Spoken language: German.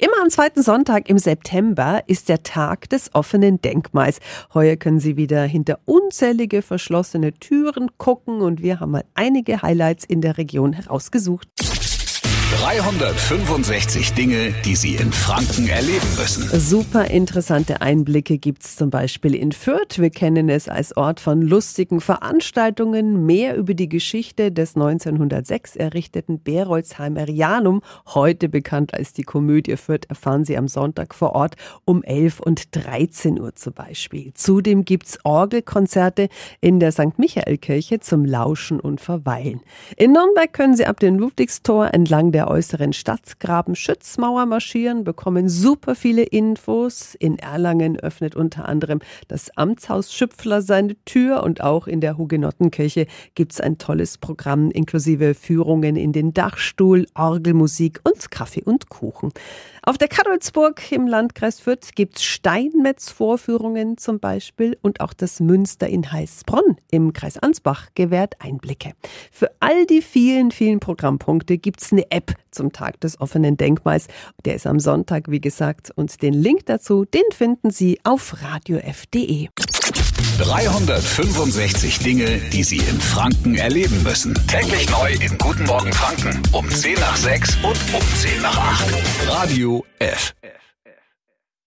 Immer am zweiten Sonntag im September ist der Tag des offenen Denkmals. Heuer können Sie wieder hinter unzählige verschlossene Türen gucken und wir haben mal einige Highlights in der Region herausgesucht. 365 Dinge, die Sie in Franken erleben müssen. Super interessante Einblicke gibt's zum Beispiel in Fürth. Wir kennen es als Ort von lustigen Veranstaltungen. Mehr über die Geschichte des 1906 errichteten Berolzheimerianum, heute bekannt als die Komödie Fürth, erfahren Sie am Sonntag vor Ort um 11 und 13 Uhr zum Beispiel. Zudem gibt's Orgelkonzerte in der St. Michael-Kirche zum Lauschen und Verweilen. In Nürnberg können Sie ab dem Ludwigstor entlang der äußeren Stadtgraben-Schützmauer marschieren, bekommen super viele Infos. In Erlangen öffnet unter anderem das Amtshaus Schüpfler seine Tür und auch in der Hugenottenkirche gibt es ein tolles Programm inklusive Führungen in den Dachstuhl, Orgelmusik und Kaffee und Kuchen. Auf der Karolsburg im Landkreis Fürth gibt es Steinmetz-Vorführungen zum Beispiel und auch das Münster in Heißbronn im Kreis Ansbach gewährt Einblicke. Für all die vielen, vielen Programmpunkte gibt es eine App zum Tag des offenen Denkmals. Der ist am Sonntag, wie gesagt, und den Link dazu, den finden Sie auf radiof.de. 365 Dinge, die Sie in Franken erleben müssen. Täglich neu in Guten Morgen Franken um 10 nach 6 und um 10 nach 8. Radio F.